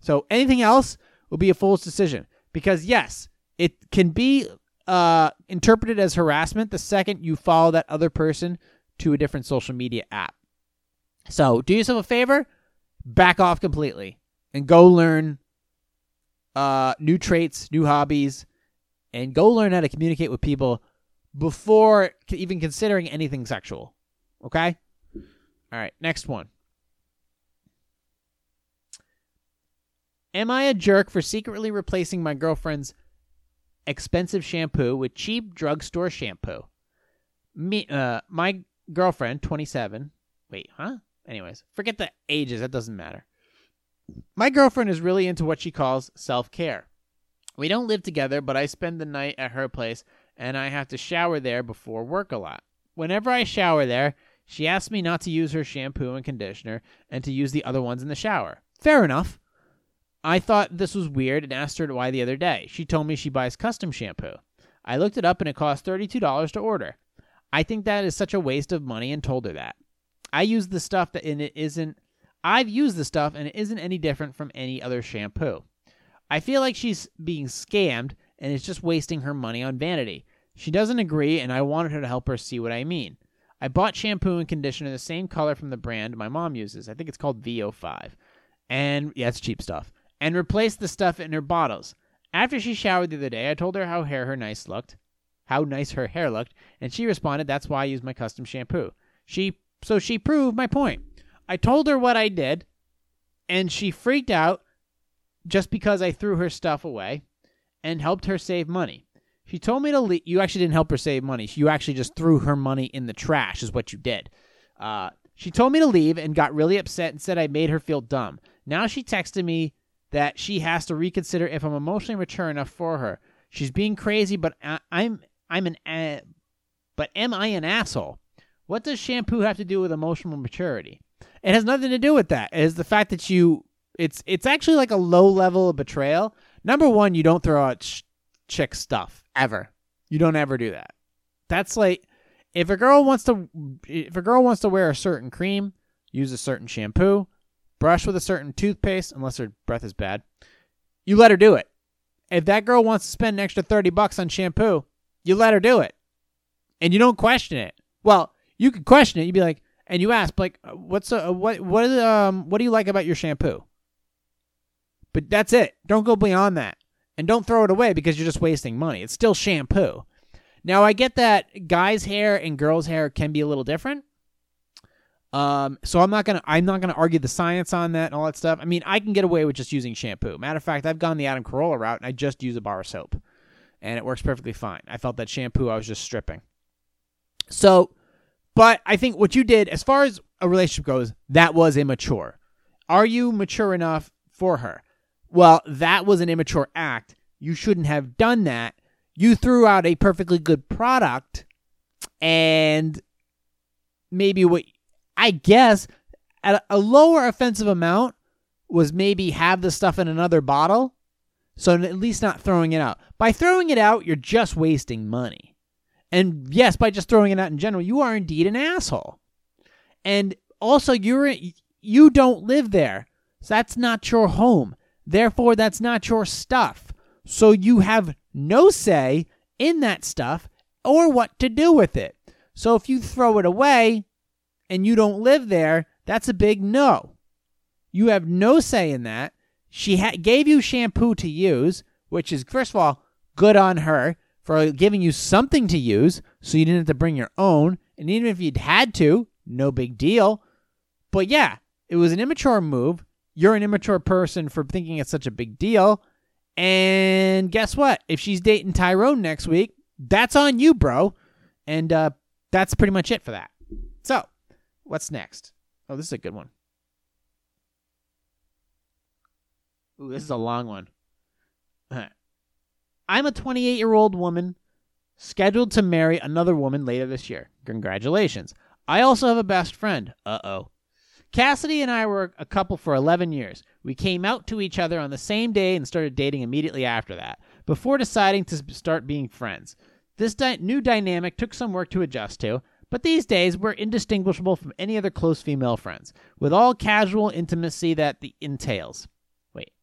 Speaker 1: So, anything else will be a fool's decision because, yes, it can be uh, interpreted as harassment the second you follow that other person to a different social media app. So do yourself a favor, back off completely and go learn uh, new traits, new hobbies, and go learn how to communicate with people before even considering anything sexual. Okay? All right, next one. Am I a jerk for secretly replacing my girlfriend's expensive shampoo with cheap drugstore shampoo? Me, uh, my girlfriend, 27. Wait, huh? Anyways, forget the ages. That doesn't matter. My girlfriend is really into what she calls self care. We don't live together, but I spend the night at her place and I have to shower there before work a lot. Whenever I shower there, she asks me not to use her shampoo and conditioner and to use the other ones in the shower. Fair enough. I thought this was weird and asked her why the other day. She told me she buys custom shampoo. I looked it up and it cost $32 to order. I think that is such a waste of money and told her that. I use the stuff that and it isn't I've used the stuff and it isn't any different from any other shampoo. I feel like she's being scammed and it's just wasting her money on vanity. She doesn't agree and I wanted her to help her see what I mean. I bought shampoo and conditioner the same color from the brand my mom uses. I think it's called VO5. And yeah, it's cheap stuff. And replaced the stuff in her bottles. After she showered the other day, I told her how hair her nice looked how nice her hair looked, and she responded, "That's why I use my custom shampoo." She so she proved my point. I told her what I did, and she freaked out just because I threw her stuff away and helped her save money. She told me to leave. You actually didn't help her save money. You actually just threw her money in the trash, is what you did. Uh, she told me to leave and got really upset and said I made her feel dumb. Now she texted me that she has to reconsider if I'm emotionally mature enough for her. She's being crazy, but I- I'm I'm an but am I an asshole? What does shampoo have to do with emotional maturity? It has nothing to do with that. It is the fact that you it's it's actually like a low level of betrayal. Number one, you don't throw out sh- chick stuff ever. You don't ever do that. That's like if a girl wants to if a girl wants to wear a certain cream, use a certain shampoo, brush with a certain toothpaste, unless her breath is bad, you let her do it. If that girl wants to spend an extra 30 bucks on shampoo, you let her do it, and you don't question it. Well, you could question it. You'd be like, and you ask, like, uh, what's uh, what what um what do you like about your shampoo? But that's it. Don't go beyond that, and don't throw it away because you're just wasting money. It's still shampoo. Now I get that guys' hair and girls' hair can be a little different. Um, so I'm not gonna I'm not gonna argue the science on that and all that stuff. I mean, I can get away with just using shampoo. Matter of fact, I've gone the Adam Carolla route and I just use a bar of soap, and it works perfectly fine. I felt that shampoo I was just stripping. So, but I think what you did, as far as a relationship goes, that was immature. Are you mature enough for her? Well, that was an immature act. You shouldn't have done that. You threw out a perfectly good product, and maybe what I guess at a lower offensive amount was maybe have the stuff in another bottle. So at least not throwing it out. By throwing it out, you're just wasting money. And yes, by just throwing it out in general, you are indeed an asshole. And also you're you don't live there. So that's not your home. Therefore, that's not your stuff. So you have no say in that stuff or what to do with it. So if you throw it away, and you don't live there, that's a big no. You have no say in that. She ha- gave you shampoo to use, which is, first of all, good on her for giving you something to use so you didn't have to bring your own. And even if you'd had to, no big deal. But yeah, it was an immature move. You're an immature person for thinking it's such a big deal. And guess what? If she's dating Tyrone next week, that's on you, bro. And uh, that's pretty much it for that. So, What's next? Oh, this is a good one. Ooh, this is a long one. I'm a 28 year old woman scheduled to marry another woman later this year. Congratulations. I also have a best friend. Uh oh. Cassidy and I were a couple for 11 years. We came out to each other on the same day and started dating immediately after that, before deciding to start being friends. This di- new dynamic took some work to adjust to, but these days, we're indistinguishable from any other close female friends, with all casual intimacy that the entails.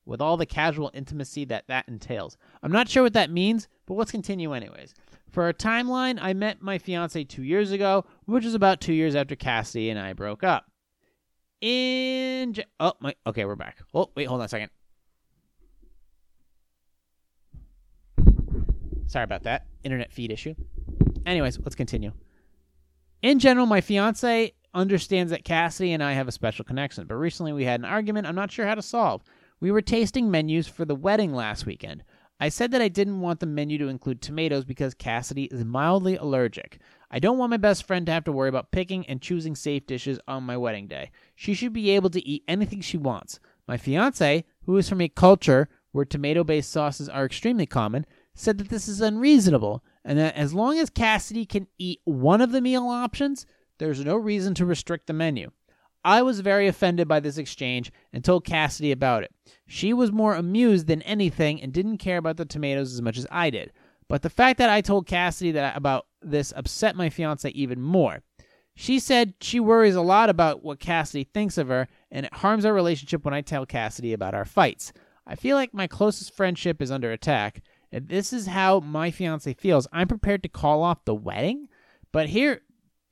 Speaker 1: With all the casual intimacy that that entails. I'm not sure what that means, but let's continue anyways. For our timeline, I met my fiance two years ago, which was about two years after Cassidy and I broke up. In oh my okay, we're back. Oh wait, hold on a second. Sorry about that internet feed issue. Anyways, let's continue. In general, my fiance understands that Cassidy and I have a special connection, but recently we had an argument I'm not sure how to solve. We were tasting menus for the wedding last weekend. I said that I didn't want the menu to include tomatoes because Cassidy is mildly allergic. I don't want my best friend to have to worry about picking and choosing safe dishes on my wedding day. She should be able to eat anything she wants. My fiance, who is from a culture where tomato based sauces are extremely common, said that this is unreasonable and that as long as Cassidy can eat one of the meal options, there's no reason to restrict the menu. I was very offended by this exchange and told Cassidy about it. She was more amused than anything and didn't care about the tomatoes as much as I did. But the fact that I told Cassidy that about this upset my fiance even more. She said she worries a lot about what Cassidy thinks of her and it harms our relationship when I tell Cassidy about our fights. I feel like my closest friendship is under attack if this is how my fiance feels, I'm prepared to call off the wedding. But here,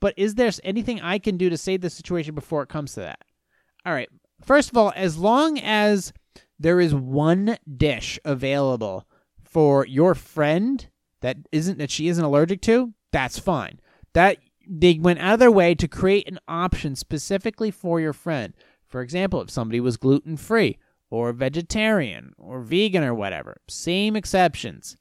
Speaker 1: but is there anything I can do to save the situation before it comes to that? All right. First of all, as long as there is one dish available for your friend that isn't that she isn't allergic to, that's fine. That they went out of their way to create an option specifically for your friend. For example, if somebody was gluten free or vegetarian or vegan or whatever. Same exceptions.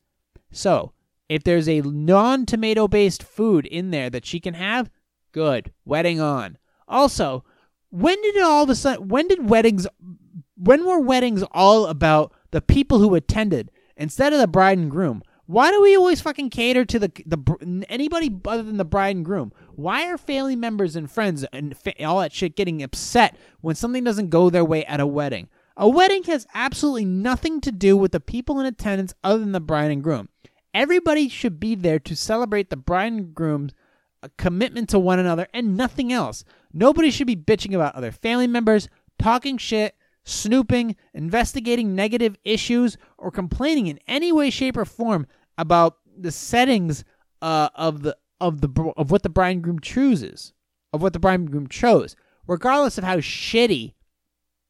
Speaker 1: So, if there's a non tomato based food in there that she can have, good. Wedding on. Also, when did all of a sudden, when did weddings, when were weddings all about the people who attended instead of the bride and groom? Why do we always fucking cater to the the anybody other than the bride and groom? Why are family members and friends and fa- all that shit getting upset when something doesn't go their way at a wedding? A wedding has absolutely nothing to do with the people in attendance other than the bride and groom. Everybody should be there to celebrate the bride and groom's uh, commitment to one another and nothing else. Nobody should be bitching about other family members, talking shit, snooping, investigating negative issues, or complaining in any way, shape, or form about the settings uh, of the of the of what the bride and groom chooses, of what the bride and groom chose, regardless of how shitty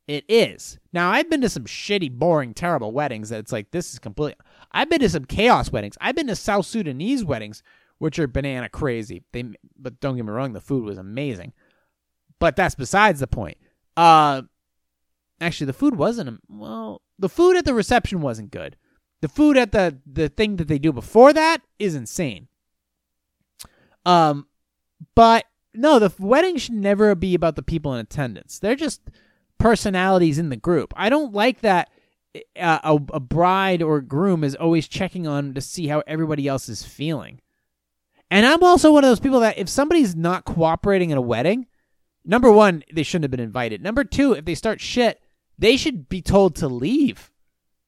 Speaker 1: it is. Now, I've been to some shitty, boring, terrible weddings that it's like, this is complete. I've been to some chaos weddings. I've been to South Sudanese weddings, which are banana crazy. They, But don't get me wrong, the food was amazing. but that's besides the point. Uh, actually, the food wasn't well. The food at the reception wasn't good. The food at the the thing that they do before that is insane. Um, but no, the wedding should never be about the people in attendance. They're just personalities in the group. I don't like that a, a bride or groom is always checking on to see how everybody else is feeling. And I'm also one of those people that if somebody's not cooperating at a wedding, number one, they shouldn't have been invited. Number two, if they start shit, they should be told to leave.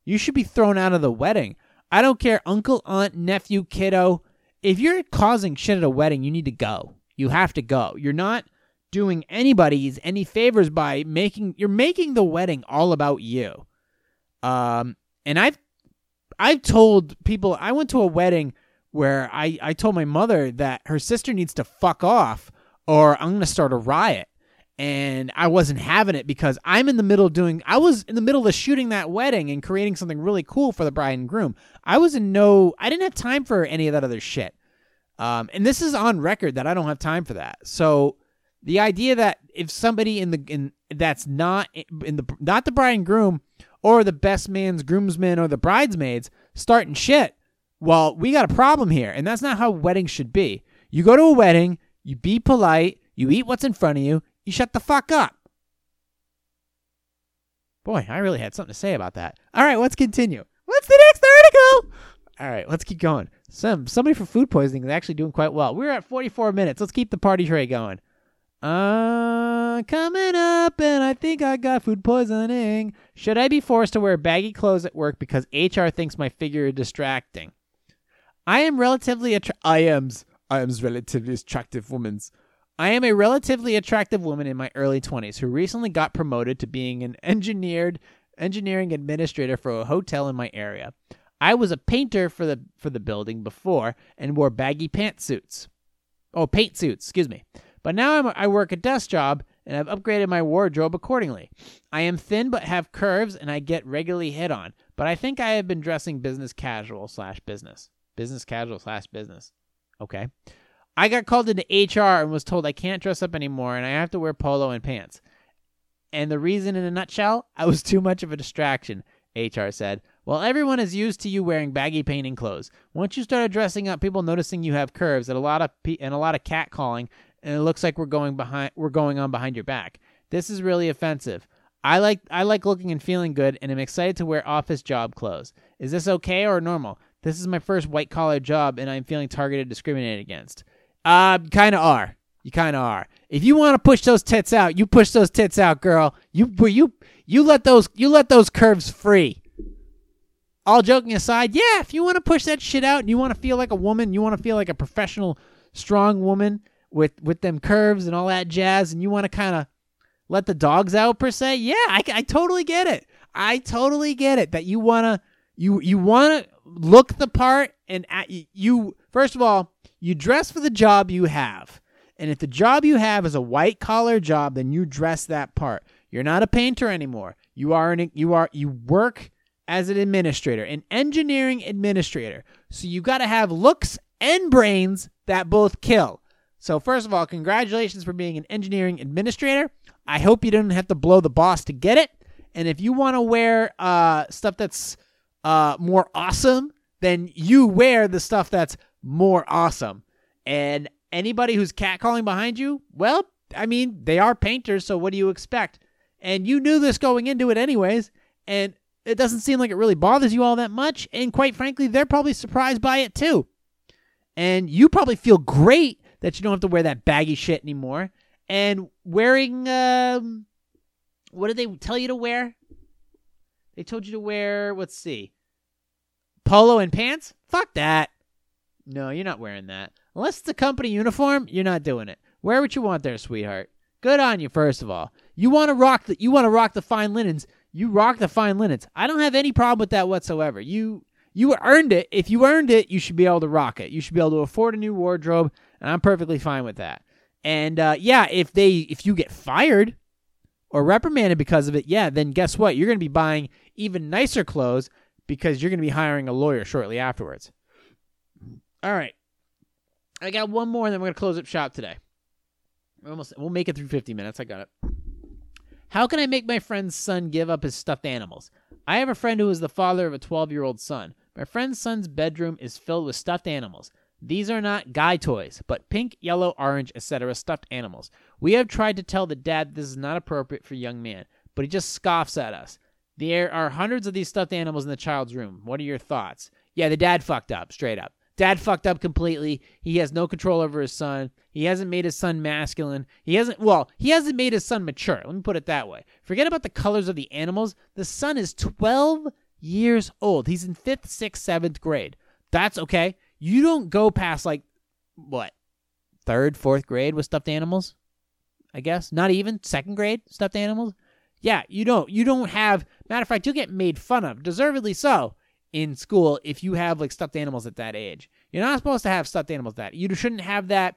Speaker 1: You should be thrown out of the wedding. I don't care, uncle, aunt, nephew, kiddo. If you're causing shit at a wedding, you need to go. You have to go. You're not doing anybody's any favors by making you're making the wedding all about you. Um, and I've I've told people I went to a wedding where I I told my mother that her sister needs to fuck off or I'm gonna start a riot. And I wasn't having it because I'm in the middle doing I was in the middle of shooting that wedding and creating something really cool for the bride and groom. I was in no I didn't have time for any of that other shit. Um, and this is on record that I don't have time for that. So the idea that if somebody in the in that's not in the not the bride and groom or the best man's groomsmen or the bridesmaids starting shit. Well, we got a problem here, and that's not how weddings should be. You go to a wedding, you be polite, you eat what's in front of you, you shut the fuck up. Boy, I really had something to say about that. All right, let's continue. What's the next article? All right, let's keep going. Some somebody for food poisoning is actually doing quite well. We're at 44 minutes. Let's keep the party tray going. Uh, coming up, and I think I got food poisoning. Should I be forced to wear baggy clothes at work because HR thinks my figure is distracting? I am relatively attra- I am I am relatively attractive woman's. I am a relatively attractive woman in my early 20s who recently got promoted to being an engineered engineering administrator for a hotel in my area. I was a painter for the for the building before and wore baggy pantsuits. Oh, paint suits, excuse me. But now I'm, I work a desk job and I've upgraded my wardrobe accordingly. I am thin but have curves and I get regularly hit on. But I think I have been dressing business casual slash business. Business casual slash business. Okay. I got called into HR and was told I can't dress up anymore and I have to wear polo and pants. And the reason, in a nutshell, I was too much of a distraction, HR said. Well, everyone is used to you wearing baggy painting clothes. Once you started dressing up, people noticing you have curves and a lot of pe- and a lot of cat calling and it looks like we're going behind we're going on behind your back. This is really offensive. I like I like looking and feeling good and I'm excited to wear office job clothes. Is this okay or normal? This is my first white collar job and I'm feeling targeted discriminated against. Uh kind of are. You kind of are. If you want to push those tits out, you push those tits out, girl. You you you let those you let those curves free. All joking aside, yeah, if you want to push that shit out and you want to feel like a woman, you want to feel like a professional strong woman, with with them curves and all that jazz, and you want to kind of let the dogs out per se. Yeah, I, I totally get it. I totally get it that you wanna you you wanna look the part and at, you first of all you dress for the job you have. And if the job you have is a white collar job, then you dress that part. You're not a painter anymore. You are an you are you work as an administrator, an engineering administrator. So you got to have looks and brains that both kill. So, first of all, congratulations for being an engineering administrator. I hope you didn't have to blow the boss to get it. And if you want to wear uh, stuff that's uh, more awesome, then you wear the stuff that's more awesome. And anybody who's catcalling behind you, well, I mean, they are painters, so what do you expect? And you knew this going into it, anyways. And it doesn't seem like it really bothers you all that much. And quite frankly, they're probably surprised by it too. And you probably feel great that you don't have to wear that baggy shit anymore. And wearing, um, what did they tell you to wear? They told you to wear, let's see, polo and pants? Fuck that. No, you're not wearing that. Unless it's a company uniform, you're not doing it. Wear what you want there, sweetheart. Good on you, first of all. You want to rock the you want to rock the fine linens. You rock the fine linens. I don't have any problem with that whatsoever. You you earned it. If you earned it, you should be able to rock it. You should be able to afford a new wardrobe and I'm perfectly fine with that. And uh, yeah, if they if you get fired or reprimanded because of it, yeah, then guess what? You're going to be buying even nicer clothes because you're going to be hiring a lawyer shortly afterwards. All right. I got one more and then we're going to close up shop today. We're almost we'll make it through 50 minutes. I got it. How can I make my friend's son give up his stuffed animals? I have a friend who is the father of a 12 year old son. My friend's son's bedroom is filled with stuffed animals. These are not guy toys, but pink, yellow, orange, etc. stuffed animals. We have tried to tell the dad this is not appropriate for young man, but he just scoffs at us. There are hundreds of these stuffed animals in the child's room. What are your thoughts? Yeah, the dad fucked up, straight up. Dad fucked up completely. He has no control over his son. He hasn't made his son masculine. He hasn't, well, he hasn't made his son mature. Let me put it that way. Forget about the colors of the animals. The son is 12 years old. He's in fifth, sixth, seventh grade. That's okay. You don't go past like, what, third, fourth grade with stuffed animals? I guess. Not even second grade stuffed animals? Yeah, you don't. You don't have, matter of fact, you'll get made fun of, deservedly so in school if you have like stuffed animals at that age. You're not supposed to have stuffed animals that. You shouldn't have that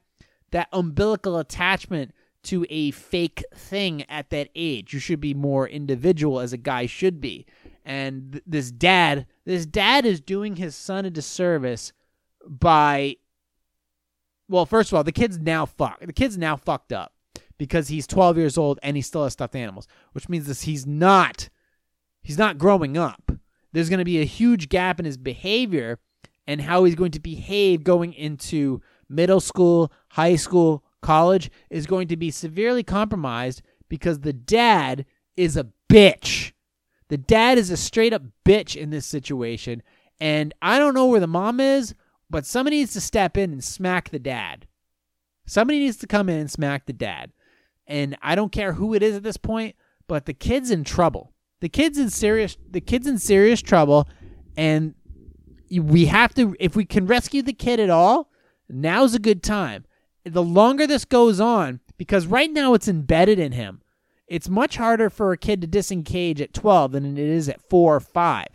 Speaker 1: that umbilical attachment to a fake thing at that age. You should be more individual as a guy should be. And th- this dad, this dad is doing his son a disservice by well, first of all, the kid's now fucked. The kid's now fucked up because he's 12 years old and he still has stuffed animals, which means this he's not he's not growing up there's going to be a huge gap in his behavior and how he's going to behave going into middle school, high school, college is going to be severely compromised because the dad is a bitch. The dad is a straight up bitch in this situation. And I don't know where the mom is, but somebody needs to step in and smack the dad. Somebody needs to come in and smack the dad. And I don't care who it is at this point, but the kid's in trouble. The kid's in serious the kid's in serious trouble and we have to if we can rescue the kid at all, now's a good time. The longer this goes on because right now it's embedded in him. It's much harder for a kid to disengage at 12 than it is at 4 or 5.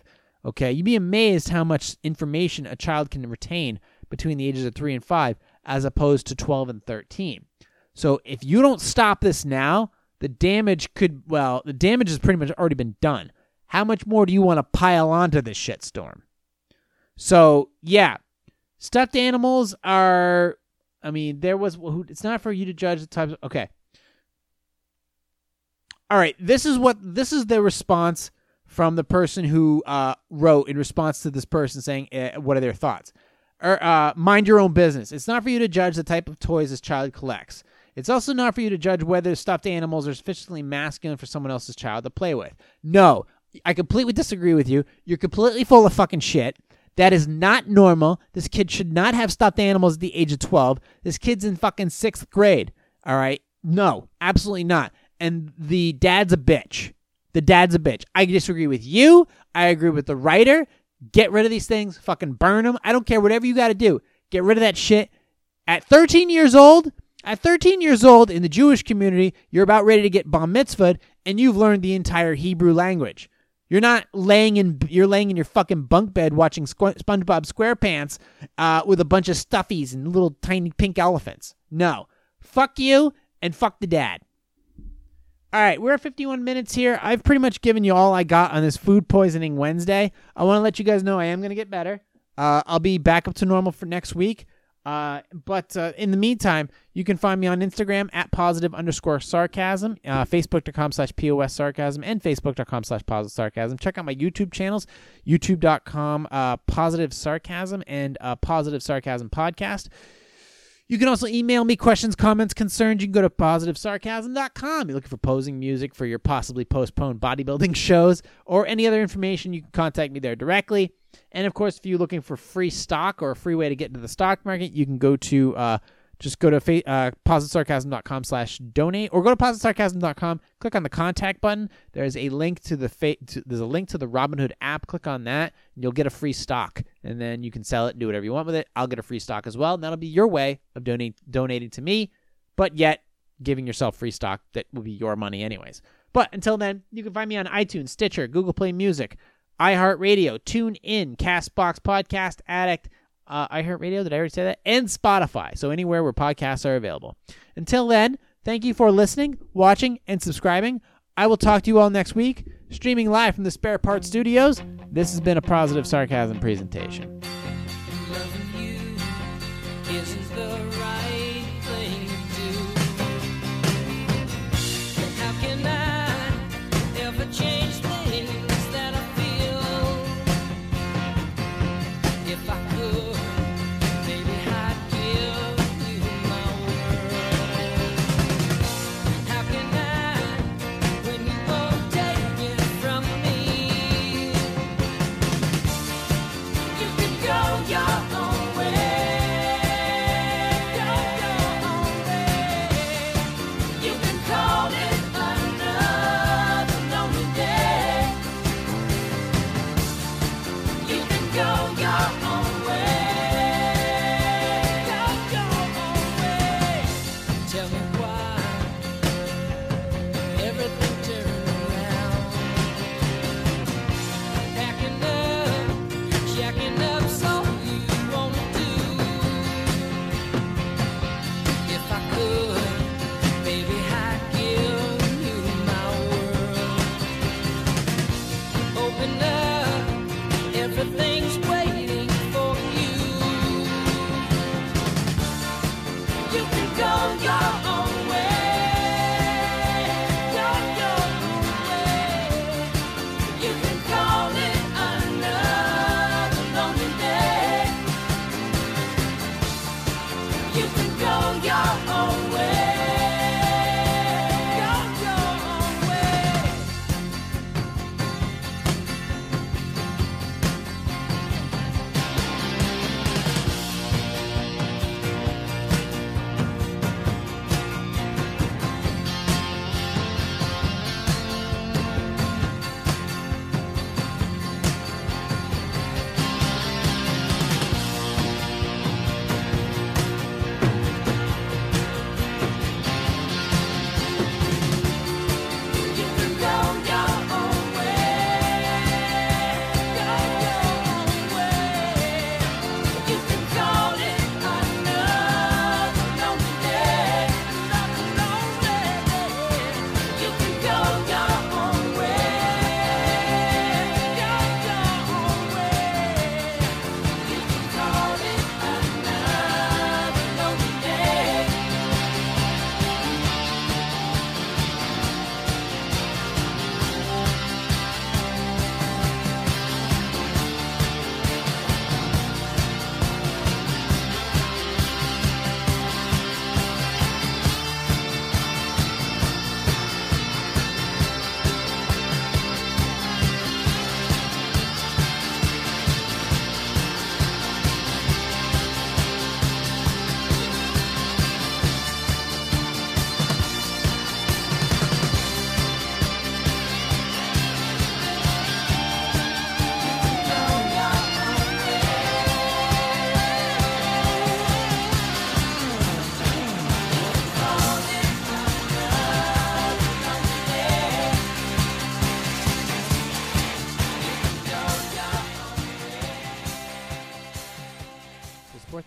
Speaker 1: Okay? You'd be amazed how much information a child can retain between the ages of 3 and 5 as opposed to 12 and 13. So if you don't stop this now, the damage could, well, the damage has pretty much already been done. How much more do you want to pile onto this shitstorm? So, yeah, stuffed animals are, I mean, there was, it's not for you to judge the types. Of, okay. All right, this is what, this is the response from the person who uh, wrote in response to this person saying, uh, what are their thoughts? Or, er, uh, mind your own business. It's not for you to judge the type of toys this child collects. It's also not for you to judge whether stuffed animals are sufficiently masculine for someone else's child to play with. No, I completely disagree with you. You're completely full of fucking shit. That is not normal. This kid should not have stuffed animals at the age of 12. This kid's in fucking sixth grade. All right? No, absolutely not. And the dad's a bitch. The dad's a bitch. I disagree with you. I agree with the writer. Get rid of these things. Fucking burn them. I don't care. Whatever you got to do. Get rid of that shit. At 13 years old, at 13 years old in the Jewish community, you're about ready to get bar mitzvahed and you've learned the entire Hebrew language. You're not laying in you're laying in your fucking bunk bed watching Squ- SpongeBob SquarePants uh, with a bunch of stuffies and little tiny pink elephants. No. Fuck you and fuck the dad. All right, we're at 51 minutes here. I've pretty much given you all I got on this food poisoning Wednesday. I want to let you guys know I am going to get better. Uh, I'll be back up to normal for next week. Uh, but uh, in the meantime, you can find me on Instagram at positive underscore sarcasm, uh, facebook.com slash POS sarcasm, and facebook.com slash positive sarcasm. Check out my YouTube channels, youtube.com uh, positive sarcasm and uh, positive sarcasm podcast. You can also email me questions, comments, concerns. You can go to positivesarcasm.com. You're looking for posing music for your possibly postponed bodybuilding shows or any other information, you can contact me there directly. And of course, if you're looking for free stock or a free way to get into the stock market, you can go to uh, just go to fa- uh, positivesarcasm.com slash donate or go to positivesarcasm.com click on the contact button. There's a link to the fa- to, there's a link to the robinhood app. Click on that and you'll get a free stock. And then you can sell it and do whatever you want with it. I'll get a free stock as well. And that'll be your way of donate, donating to me but yet giving yourself free stock that will be your money anyways. But until then you can find me on itunes stitcher google play music iheartradio tune in castbox podcast addict uh, iHeartRadio. Did I already say that? And Spotify. So anywhere where podcasts are available. Until then, thank you for listening, watching, and subscribing. I will talk to you all next week. Streaming live from the Spare Part Studios. This has been a positive sarcasm presentation.